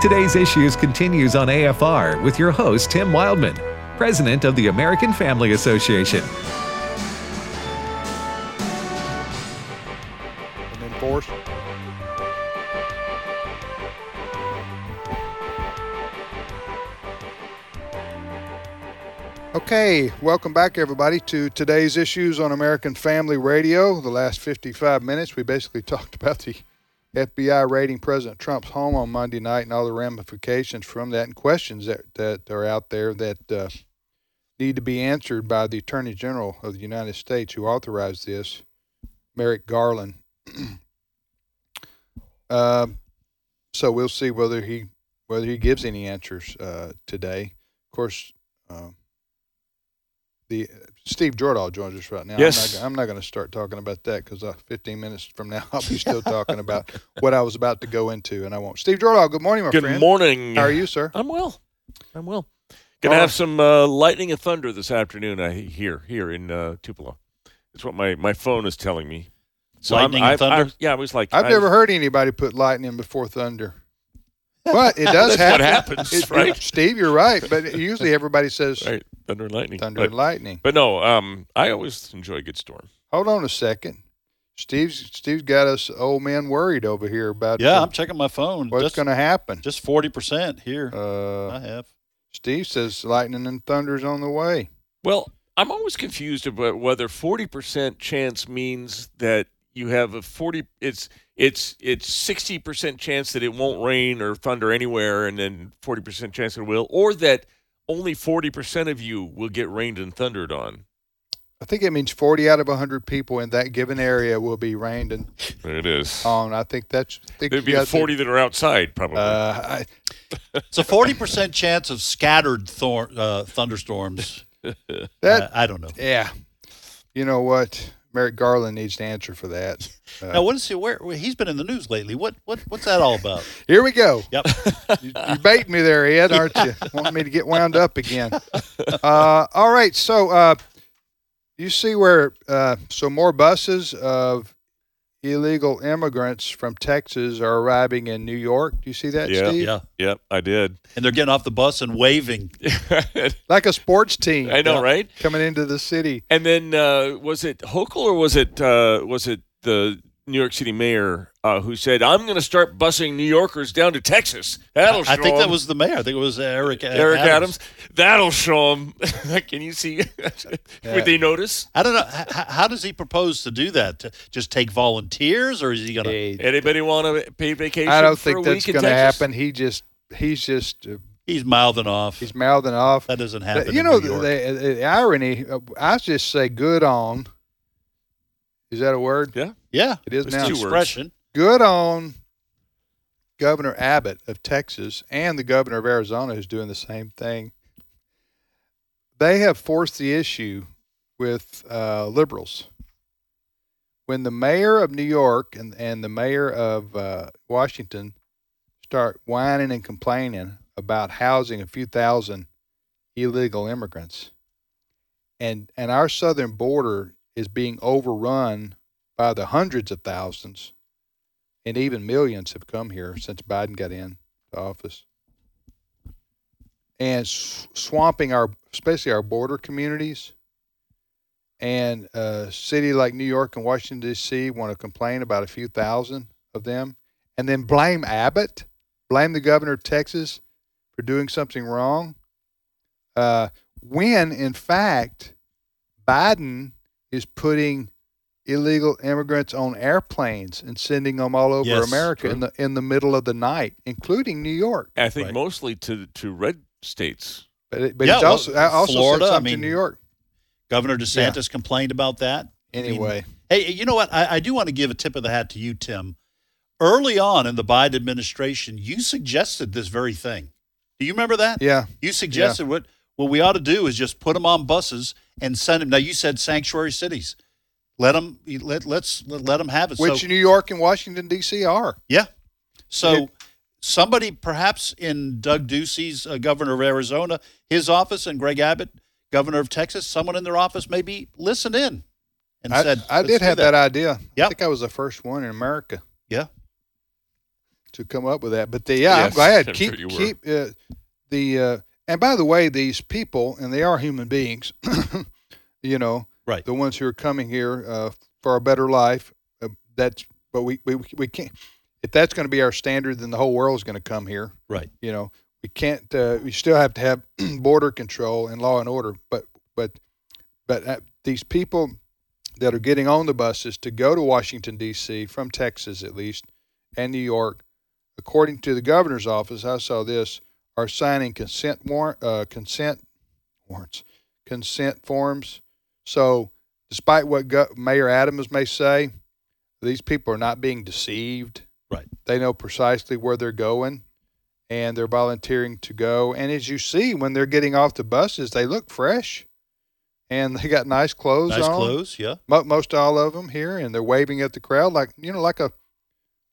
Today's Issues continues on AFR with your host, Tim Wildmon, President of the American Family Association. and enforce. Okay, welcome back, everybody, to today's issues on American Family Radio. The last 55 minutes, we basically talked about the FBI raiding President Trump's home on Monday night and all the ramifications from that and questions that, that are out there that uh, need to be answered by the Attorney General of the United States who authorized this, Merrick Garland. Um, so we'll see whether he whether he gives any answers uh, today. Of course, um, the Steve Jordahl joins us right now. Yes. I'm not, not going to start talking about that because uh, 15 minutes from now I'll be still talking about what I was about to go into, and I won't. Steve Jordahl, good morning, my Good friend. morning. How are you, sir? I'm well. I'm well. Gonna have right. some uh, lightning and thunder this afternoon. I hear here in uh, Tupelo. That's what my, my phone is telling me. So I'm- Lightning and I- thunder? I- yeah, I was like, I've I- never heard anybody put lightning before thunder. But it does That's what happen. happens, It- right? Steve, you're right. But usually everybody says right thunder and lightning. thunder but, and lightning. but no, um, I always enjoy a good storm. Hold on a second. Steve's Steve's got us old men worried over here about Yeah, uh, I'm checking my phone. what's going to happen. just forty percent here. Uh, I have. Steve says lightning and thunder's on the way. Well, I'm always confused about whether 40% chance means that you have a 40 it's it's it's 60% chance that it won't rain or thunder anywhere and then 40% chance it will or that only 40% of you will get rained and thundered on. I think it means 40 out of 100 people in that given area will be rained and It is. on. I think that's. I think There'd be the got 40 that are outside probably. Uh, I, It's a forty percent chance of scattered thor- uh, thunderstorms. that I, I don't know. yeah. You know what? Merrick Garland needs to answer for that. Uh, Now, what is he? Where he's been in the news lately? What what what's that all about? Here we go. Yep. You, you bait me there, Ed, aren't you? Want me to get wound up again? Uh, all right. So uh, you see where uh, so more buses of illegal immigrants from Texas are arriving in New York. Do you see that, Yeah. Steve? Yeah, yep, I did. and they're getting off the bus and waving. Like a sports team. I know, Yeah. right? Coming into the city. And then uh, was it Hochul or was it uh, was it the New York City mayor uh, who said, "I'm going to start busing New Yorkers down to Texas"? That'll show I think that was the mayor. I think it was Eric Eric Adams. That'll show them. Can you see? Would they notice? I don't know. H- h- how does he propose to do that? To just take volunteers, or is he going to? Hey, Anybody want to pay vacation? I don't for a think that's going to happen. He just he's just uh, He's mouthing off. he's mouthing off. that doesn't But, happen. you in know New the, York. the, the irony. uh, I just say good on. Is that a word? Yeah. yeah, It is It's now. two words. expression. Good on Governor Abbott of Texas and the governor of Arizona who's doing the same thing. They have forced the issue with uh, liberals. When the mayor of New York and, and the mayor of uh, Washington start whining and complaining about housing a few thousand illegal immigrants, and and our southern border is being overrun by the hundreds of thousands and even millions have come here since Biden got in to office, and swamping our, especially our border communities. And a city like New York and Washington D.C. want to complain about a few thousand of them, and then blame Abbott, blame the governor of Texas for doing something wrong. Uh, when in fact, Biden is putting illegal immigrants on airplanes and sending them all over Yes, America true. in the in the middle of the night, including New York. I think Right. mostly to to red states. But it, but Yeah, he's well, also I also Florida, I something to mean, New York. Governor DeSantis complained about that. I mean, Anyway, hey, you know what? I, I do want to give a tip of the hat to you, Tim. Early on in the Biden administration, you suggested this very thing. Do you remember that? yeah, You suggested what what we ought to do is just put them on buses and send them. Now you said sanctuary cities. Let them let let's let, let them have it. which so, New York and Washington D.C. are. yeah. So It- somebody perhaps in Doug Ducey's uh, governor of Arizona, his office, and Greg Abbott, governor of Texas, someone in their office maybe listened in and I, said, I did have that. idea. I think I was the first one in America Yeah. to to come up with that. But the, yeah, I'm glad. I'm keep sure keep uh, the uh, and by the way, these people and they are human beings. you know, Right. the ones who are coming here uh, for a better life. Uh, that's but we, we we can't. If that's going to be our standard, then the whole world is going to come here. Right. You know, we can't. Uh, we still have to have border control and law and order. But but but uh, these people that are getting on the buses to go to Washington D.C. from Texas at least and New York, according to the governor's office, I saw this are signing consent warrant uh, consent warrants consent forms. So, despite what Go- Mayor Adams may say, these people are not being deceived. Right. They know precisely where they're going and they're volunteering to go. And as you see, when they're getting off the buses, they look fresh and they got nice clothes Nice on. clothes, yeah. Mo- Most all of them here, and they're waving at the crowd like, you know, like a.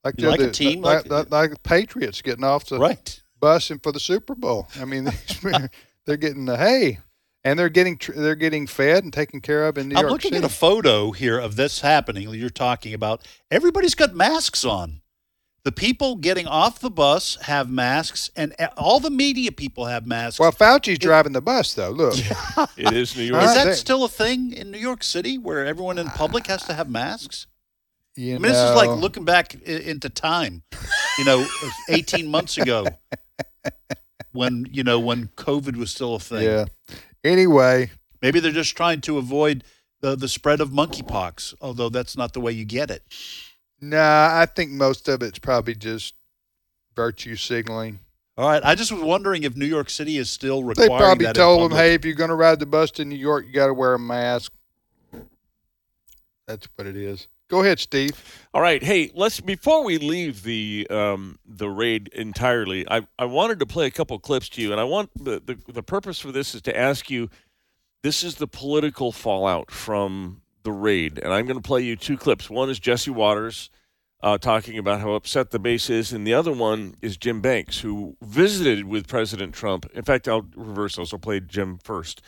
Like, like a the- team, like, like- like, like Patriots getting off the Right. Bus and for the Super Bowl. I mean, they're getting the hey, and they're getting they're getting fed and taken care of in New I'm York looking City. at a photo here of this happening you're talking about. Everybody's got masks on. The people getting off the bus have masks, and all the media people have masks. well, Fauci's driving the bus though. Look, It is New York. Is that still a thing in New York City where everyone in public has to have masks? You I mean, this is like looking back into time, you know, 18 months ago when, you know, when COVID was still a thing. Yeah. Anyway, Maybe they're just trying to avoid the, the spread of monkeypox, although that's not the way you get it. nah, I think most of it's probably just virtue signaling. All right. I just was wondering if New York City is still They requiring probably that in told them, hey, if you're going to ride the bus to New York, you got to wear a mask. That's what it is. Go ahead, Steve. All right, hey, let's before we leave the um, the raid entirely, I, I wanted to play a couple clips to you, and I want the, the the purpose for this is to ask you. This is the political fallout from the raid, and I'm going to play you two clips. One is Jesse Watters uh, talking about how upset the base is, and the other one is Jim Banks, who visited with President Trump. In fact, I'll reverse those. I'll play Jim first.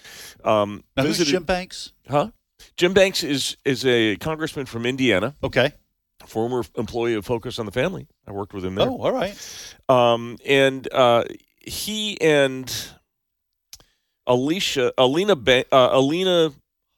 Um, Now, who's Jim Banks? Huh? Jim Banks is is a congressman from Indiana Okay. former employee of Focus on the Family. I worked with him there. Oh, all right. Um, and uh, he and Alicia, Alina, ba- uh, Alina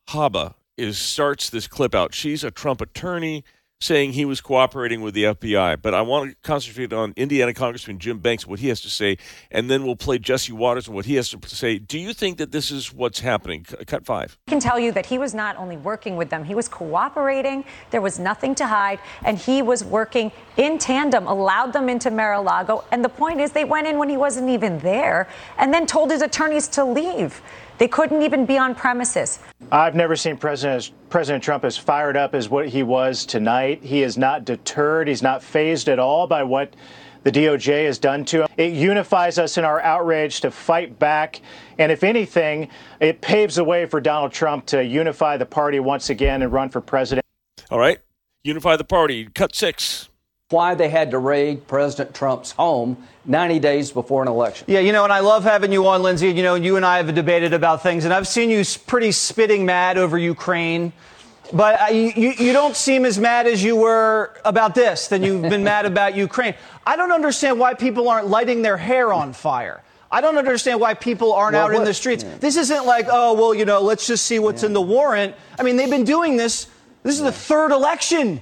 Habba is starts this clip out. She's a Trump attorney saying he was cooperating with the FBI. But I want to concentrate on Indiana Congressman Jim Banks, what he has to say, and then we'll play Jesse Watters and what he has to say. Do you think that this is what's happening? Cut five. I can tell you that he was not only working with them, he was cooperating. There was nothing to hide, and he was working in tandem, allowed them into Mar-a-Lago. And the point is, they went in when he wasn't even there, and then told his attorneys to leave. They couldn't even be on premises. I've never seen President President Trump as fired up as what he was tonight. He is not deterred. He's not fazed at all by what the DOJ has done to him. It unifies us in our outrage to fight back. And if anything, it paves the way for Donald Trump to unify the party once again and run for president. All right. Unify the party. Cut six. Why they had to raid President Trump's home 90 days before an election. Yeah, you know, and I love having you on, Lindsay. You know, you and I have debated about things, and I've seen you pretty spitting mad over Ukraine. But I, you, you don't seem as mad as you were about this than you've been mad about Ukraine. I don't understand why people aren't lighting their hair on fire. I don't understand why people aren't Well, out in the streets. yeah. This isn't like, oh, well, you know, let's just see what's in the warrant. I mean, they've been doing this. This is the third election.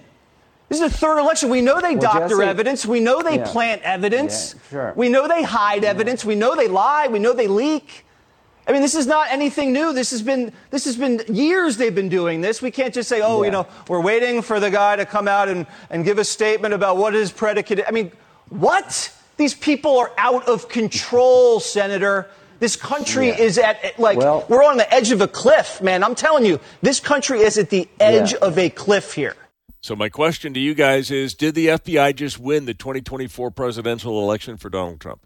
This is the third election. We know they Well, doctor Jesse- evidence. We know they Yeah. plant evidence. Yeah, sure. We know they hide evidence. We know they lie. We know they leak. I mean, this is not anything new. This has been this has been years they've been doing this. We can't just say, oh, you know, we're waiting for the guy to come out and, and give a statement about what is predicated. I mean, what? These people are out of control, Senator. This country Yeah. is at like Well- we're on the edge of a cliff, man. I'm telling you, this country is at the edge Yeah. of a cliff here. So my question to you guys is: Did the FBI just win the 2024 presidential election for Donald Trump?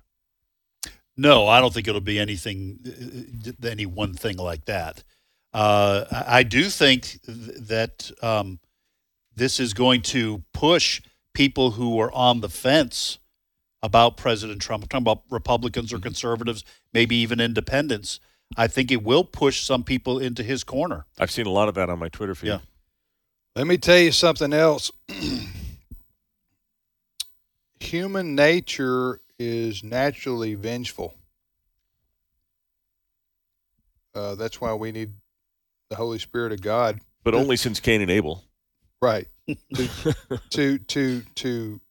No, I don't think it'll be anything, uh, any one thing like that. Uh, I I do think that um, this is going to push people who are on the fence about President Trump. I'm talking about Republicans or conservatives, maybe even independents. I think it will push some people into his corner. I've seen a lot of that on my Twitter feed. Yeah. Let me tell you something else. human nature is naturally vengeful. Uh, that's why we need the Holy Spirit of God, But only since Cain and Abel. right? to, to to to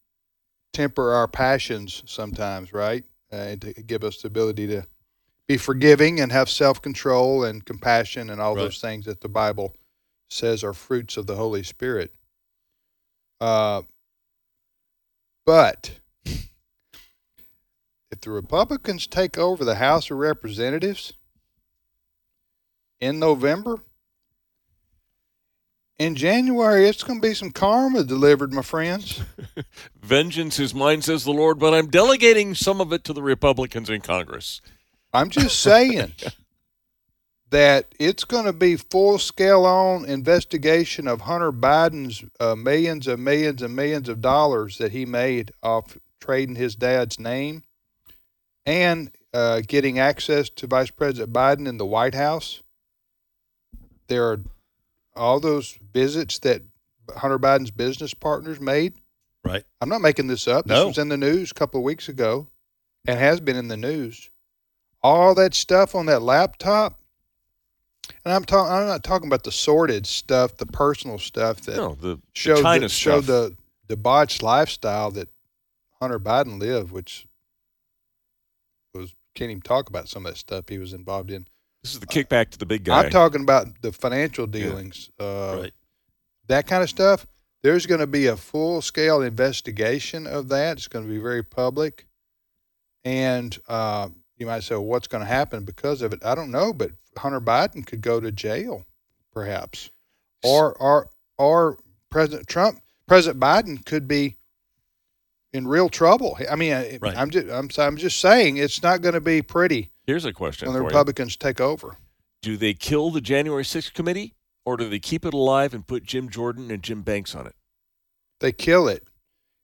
temper our passions sometimes, right? Uh, and to give us the ability to be forgiving and have self control and compassion and all Right. those things that the Bible says are fruits of the Holy Spirit. Uh, but if the Republicans take over the House of Representatives in November, in January, it's going to be some karma delivered, my friends. Vengeance is mine, says the Lord, but I'm delegating some of it to the Republicans in Congress. I'm just saying that it's going to be full scale on investigation of Hunter Biden's uh, millions and millions and millions of dollars that he made off trading his dad's name and uh, getting access to Vice President Biden in the White House. There are all those visits that Hunter Biden's business partners made. Right. I'm not making this up. No. This was in the news a couple of weeks ago and has been in the news. All that stuff on that laptop. And I'm talking I'm not talking about the sordid stuff, the personal stuff that No, the, the showed China the, showed the debauched lifestyle that Hunter Biden lived, which was can't even talk about some of that stuff he was involved in. this is the kickback to the big guy. I'm talking about the financial dealings, uh, Right. that kind of stuff. There's going to be a full scale investigation of that. It's going to be very public, and uh, you might say, well, "What's going to happen because of it?" I don't know, but Hunter Biden could go to jail, perhaps, or or or President Trump, President Biden could be in real trouble. I mean, I- Right. I'm just I'm, I'm just saying it's not going to be pretty Here's a question when the for you. Republicans take over. Do they kill the January 6th committee, or do they keep it alive and put Jim Jordan and Jim Banks on it? They kill it.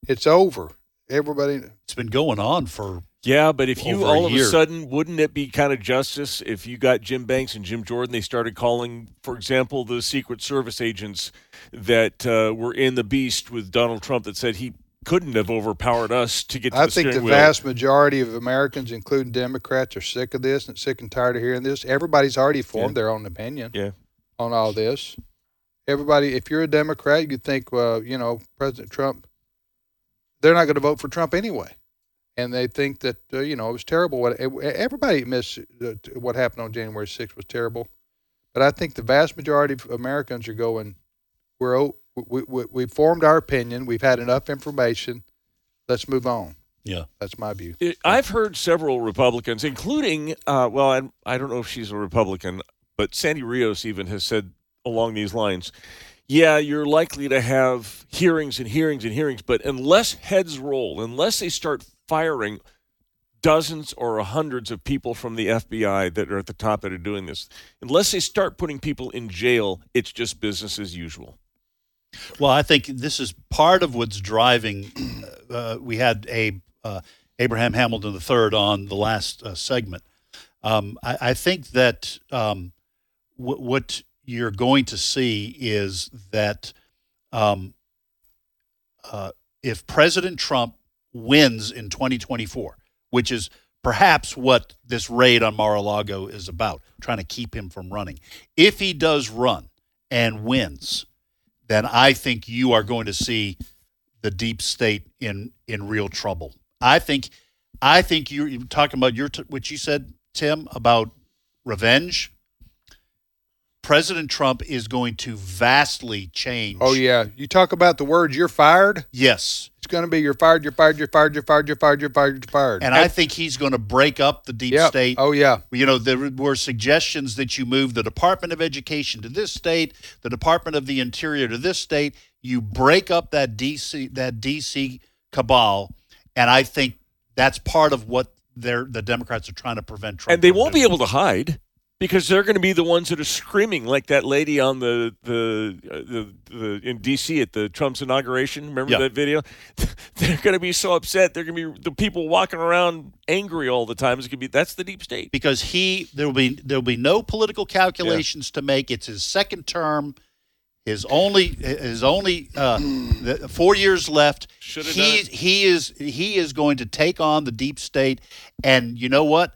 It's over. Everybody. It's been going on for Yeah, but if you Over a all of a sudden wouldn't it be kind of justice if you got Jim Banks and Jim Jordan? They started calling, for example, the Secret Service agents that uh, were in the Beast with Donald Trump that said he couldn't have overpowered us to get to I the think the steering wheel. vast majority of Americans, including Democrats, are sick of this and sick and tired of hearing this. Everybody's already formed their own opinion Yeah. on all this. Everybody, if you're a Democrat, you think, well, you know, President Trump, they're not going to vote for Trump anyway. And they think that, uh, you know, it was terrible. What Everybody admits uh, what happened on January 6th was terrible. But I think the vast majority of Americans are going, we're, o- we, we, we formed our opinion. We've had enough information. Let's move on. yeah. That's my view. It- I've heard several Republicans, including, uh, well, I'm, I don't know if she's a Republican, but Sandy Rios even has said along these lines, yeah, you're likely to have hearings and hearings and hearings, but unless heads roll, unless they start firing dozens or hundreds of people from the FBI that are at the top that are doing this, unless they start putting people in jail, it's just business as usual. Well, I think this is part of what's driving. Uh, we had a uh, Abraham Hamilton III on the last uh, segment. Um, I, I think that um, w- what you're going to see is that um, uh, if President Trump wins in 2024, which is perhaps what this raid on Mar-a-Lago is about, trying to keep him from running. If he does run and wins, then I think you are going to see the deep state in in real trouble. I think I think you're, you're talking about your what you said, Tim, about revenge. President Trump is going to vastly change. Oh yeah, you talk about the words "you're fired." yes, It's going to be "you're fired, you're fired, you're fired, you're fired, you're fired, you're fired, you're fired." and I think he's going to break up the deep Yep. state. Oh yeah, You know, there were suggestions that you move the Department of Education to this state, the Department of the Interior to this state. You break up that DC that DC cabal, and I think that's part of what they're the Democrats are trying to prevent Trump. and they from won't be able to hide because they're going to be the ones that are screaming like that lady on the the uh, the, the in D.C. at the Trump's inauguration. Remember Yeah. that video? they're going to be so upset. They're going to be the people walking around angry all the time. It's going to be that's the deep state. because he there will be there will be no political calculations to make. It's his second term. His only his only uh, the, four years left. Should've He he is he is going to take on the deep state, and you know what?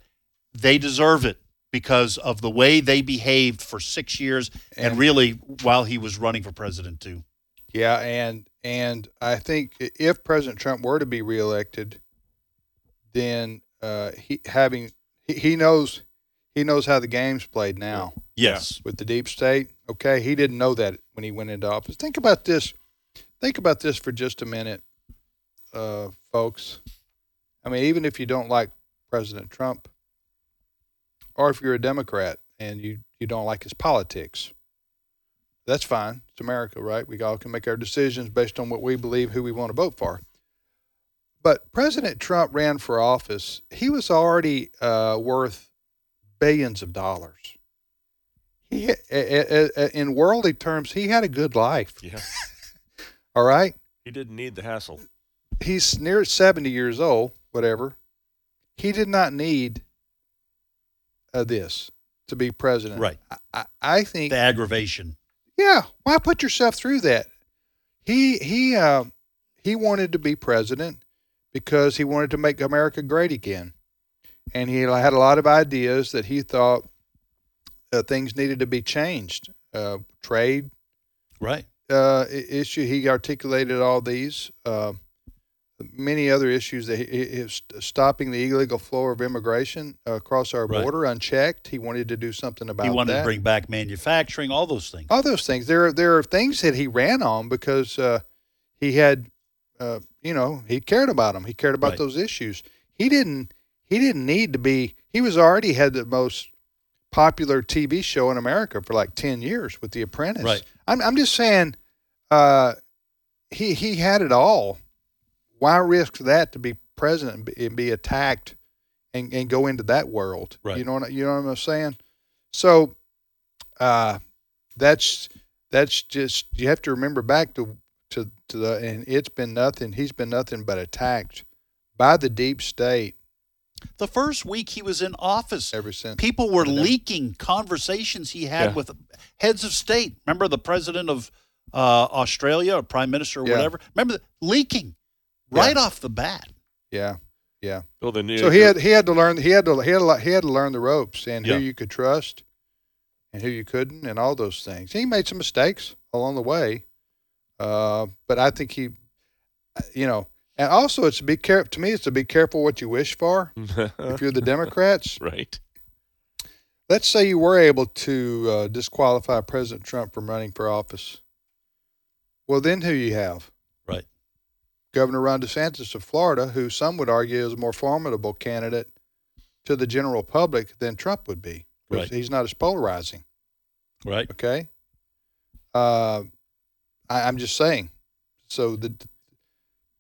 They deserve it because of the way they behaved for six years, and, And- really while he was running for president too. Yeah, and and I think if President Trump were to be reelected, then uh, he having he, he knows he knows how the game's played now Yes. with the deep state. Okay, he didn't know that when he went into office. Think about this. Think about this for just a minute, uh, folks. I mean, even if you don't like President Trump, or if you're a Democrat and you you don't like his politics, that's fine. It's America, right? We all can make our decisions based on what we believe, who we want to vote for. But President Trump ran for office. He was already uh, worth billions of dollars. He, a- a- a- in worldly terms, he had a good life. Yeah. All right. He didn't need the hassle. He's near 70 years old, whatever. He did not need uh, this to be president. Right. I, I, I think The aggravation. yeah, why put yourself through that? He he uh, he wanted to be president because he wanted to make America great again, and he had a lot of ideas that he thought uh, things needed to be changed. Uh, trade Right. uh, issue, he articulated all these. Uh, many other issues that he, he is stopping the illegal flow of immigration across our Right. border unchecked. He wanted to do something about He wanted that to bring back manufacturing, all those things. all those things. There, are there are things that he ran on because uh, he had, uh, you know, he cared about them. He cared about Right. those issues. He didn't. He didn't need to be. He was already had the most popular TV show in America for like ten years with The Apprentice. Right. I'm. I'm just saying. Uh, he he had it all. Why risk that to be president and be, and be attacked, and, and go into that world? Right. You know what you know what I'm saying? So, uh, that's that's just you have to remember back to to to the and it's been nothing. He's been nothing but attacked by the deep state The first week he was in office, ever since. people were leaking conversations he had Yeah. with heads of state. Remember the president of uh, Australia or prime minister or Yeah. whatever? Remember the, leaking right off the bat. Yeah, yeah. Well, the new, So he had he had to learn he had to he had to, he had to learn the ropes and Yeah. who you could trust and who you couldn't and all those things. He made some mistakes along the way, uh, but I think he, you know, and also it's to be careful. To me, it's to be careful what you wish for. if you're the Democrats, right. let's say you were able to uh, disqualify President Trump from running for office. Well, then who you have? Right. Governor Ron DeSantis of Florida, who some would argue is a more formidable candidate to the general public than Trump would be. 'cause Right. He's not as polarizing. Right. Okay. Uh, I, I'm just saying. So the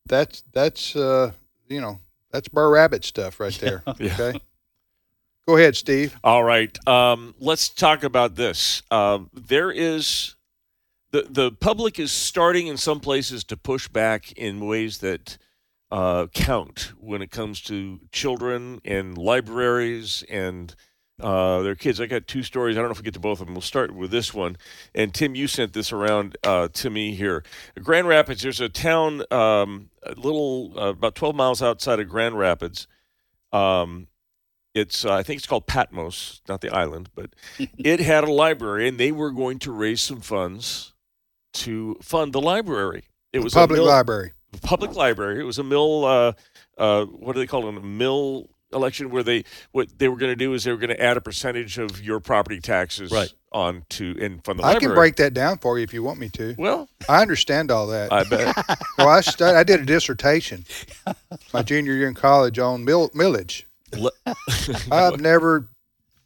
that's that's uh, you know that's Br'er Rabbit stuff right there. Yeah. Okay. Go ahead, Steve. All right. Um, let's talk about this. Um, there is the the public is starting in some places to push back in ways that uh, count when it comes to children and libraries and uh, their kids. I got two stories. I don't know if we get to both of them. We'll start with this one. And Tim, you sent this around uh, to me here. Grand Rapids. There's a town, um, a little uh, about 12 miles outside of Grand Rapids. Um, it's uh, I think it's called Patmos, not the island, but it had a library, and they were going to raise some funds to fund the library. It was public a mill, library. public library. It was a mill. Uh, uh, what do they call it? A mill election where they what they were going to do is they were going to add a percentage of your property taxes Right. on to and fund the I library. can break that down for you if you want me to. Well, I understand all that. I bet. well, I stud- I did a dissertation my junior year in college on mill- millage. Le- I've never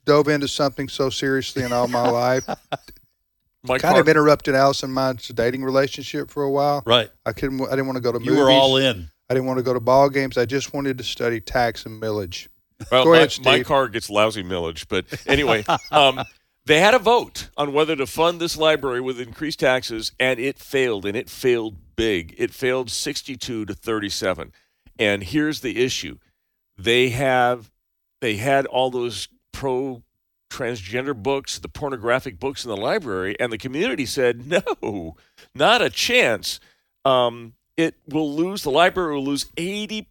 dove into something so seriously in all my life. my kind car, of interrupted Allison my dating relationship for a while. Right. I couldn't. I didn't want to go to movies. You movies. were all in. I didn't want to go to ball games. I just wanted to study tax and millage. Well, Go my, ahead, my car gets lousy millage, but anyway, um, they had a vote on whether to fund this library with increased taxes, and it failed, and it failed big. It failed 62 to 37. And here's the issue: they have they had all those pro transgender books, the pornographic books in the library, and the community said, no, not a chance. Um, it will lose, the library will lose 84%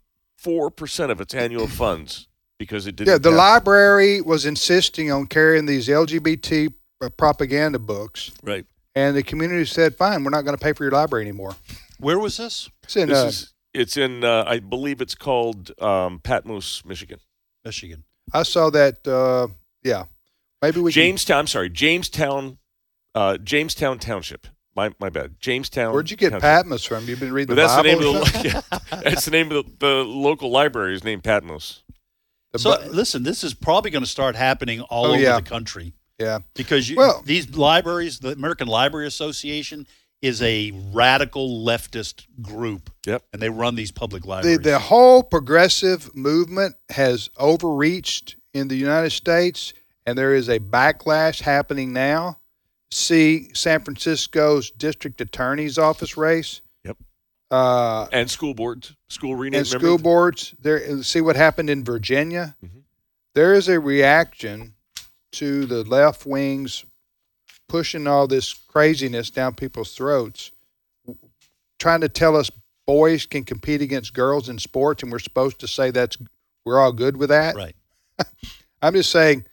of its annual funds because it didn't. Yeah, the have- library was insisting on carrying these LGBT uh, propaganda books, Right. and the community said, "Fine, we're not going to pay for your library anymore." Where was this? It's in, This uh, is, it's in, uh, I believe it's called um, Patmos, Michigan. Michigan. I saw that. Uh, yeah, maybe we can- Jamestown, I'm sorry, Jamestown, uh, Jamestown Township. My, my bad. Jamestown. Where'd you get Township. Patmos from? You've been reading But the that's the name Bible. of the yeah, that's the name of the, the local library is named Patmos. The So bu- listen, this is probably going to start happening all Oh, over yeah. the country yeah, because you, Well- these libraries, the American Library Association, is a radical leftist group. Yep. and they run these public the libraries. the whole progressive movement has overreached in the United States, and there is a backlash happening now. See San Francisco's district attorney's office race. Yep. Uh, And school boards, school rename. and school boards. There, see what happened in Virginia. There is a reaction to the left wings pushing all this craziness down people's throats, trying to tell us boys can compete against girls in sports, and we're supposed to say that's we're all good with that. right. I'm just saying,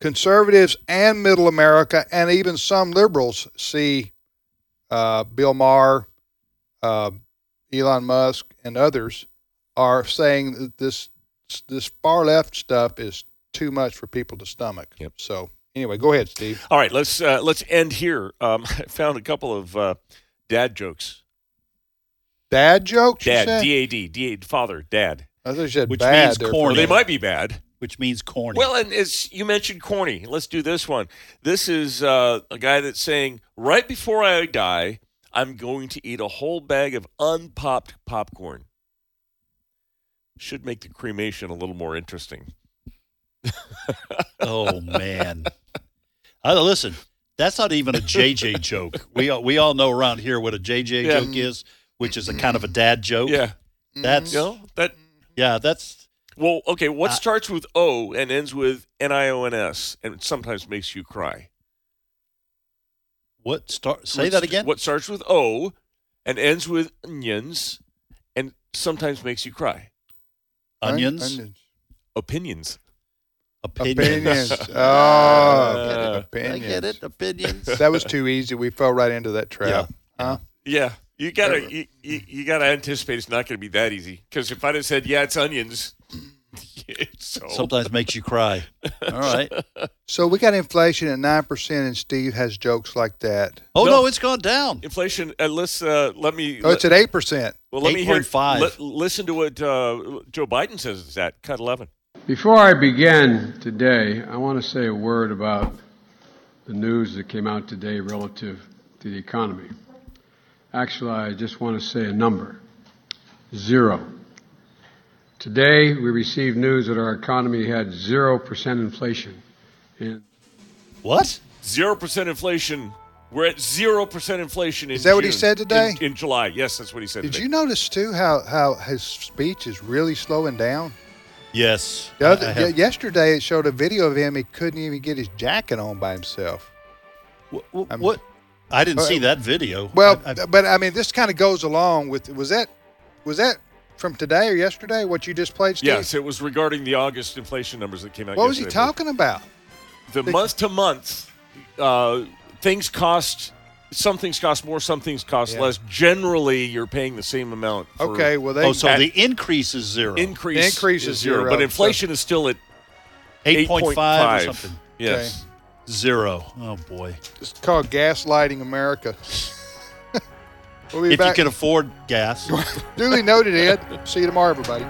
conservatives and middle America, and even some liberals see uh, Bill Maher, uh, Elon Musk, and others are saying that this this far left stuff is too much for people to stomach. Yep. So anyway, go ahead, Steve. All right, let's uh, let's end here. Um, I found a couple of uh, dad jokes. Dad jokes. Dad? D A D, D A father, dad. I thought you said Which bad. means corny. Well, they might be bad. Which means corny. Well, and as you mentioned, corny. Let's do this one. This is uh, a guy that's saying, right before I die, I'm going to eat a whole bag of unpopped popcorn. Should make the cremation a little more interesting. oh man. I, listen, that's not even a JJ joke. We all, we all know around here what a JJ Yeah. joke is, which is a kind of a dad joke. Yeah, That's you know that. yeah, that's Well, okay. What Uh, starts with O and ends with N I O N S, and sometimes makes you cry? what start say What that again? What starts with O and ends with onions, and sometimes makes you cry? Onions? Onions. Opinions. Opinions. Opinions. Oh, Uh, opinions. I get it. Opinions. That was too easy. We fell right into that trap. Huh? Yeah, you gotta you, you, you gotta anticipate it's not gonna be that easy. Because if I'd have said yeah, it's onions. so Sometimes makes you cry. All right. So we got inflation at nine percent, and Steve has jokes like that. Oh No. no, it's gone down. inflation. Uh, let's uh, let me. Oh, it's at eight percent. well, let me hear. 8.5. Let, listen to what uh, Joe Biden says Is that Cut eleven. Before I begin today, I want to say a word about the news that came out today relative to the economy. Actually, I just want to say a number zero. Today, we received news that our economy had 0% inflation. And What? Zero percent inflation. We're at zero percent inflation. In Is that what he said today? In, in July, yes, that's what he said. Did today. you notice too how how his speech is really slowing down? Yes. Other, I have- yesterday, it showed a video of him. He couldn't even get his jacket on by himself. Wh- wh- I'm- what? I didn't Uh, see that video. Well, I- I- but I mean, this kind of goes along with. Was that was that from today or yesterday? What you just played, Steve? Yes, it was regarding the August inflation numbers that came out. What was he yesterday. talking about? The The- month to month, uh, things cost. Some things cost more. Some things cost Yeah. less. Generally, you're paying the same amount. For Okay, well they oh, so the increase is zero. increase, The increase is zero, but so- inflation is still at 8.5 or something. Yes. Zero. Oh boy. it's called gaslighting America. We'll If back. you can afford gas. Duly noted, Ed. See you tomorrow, everybody.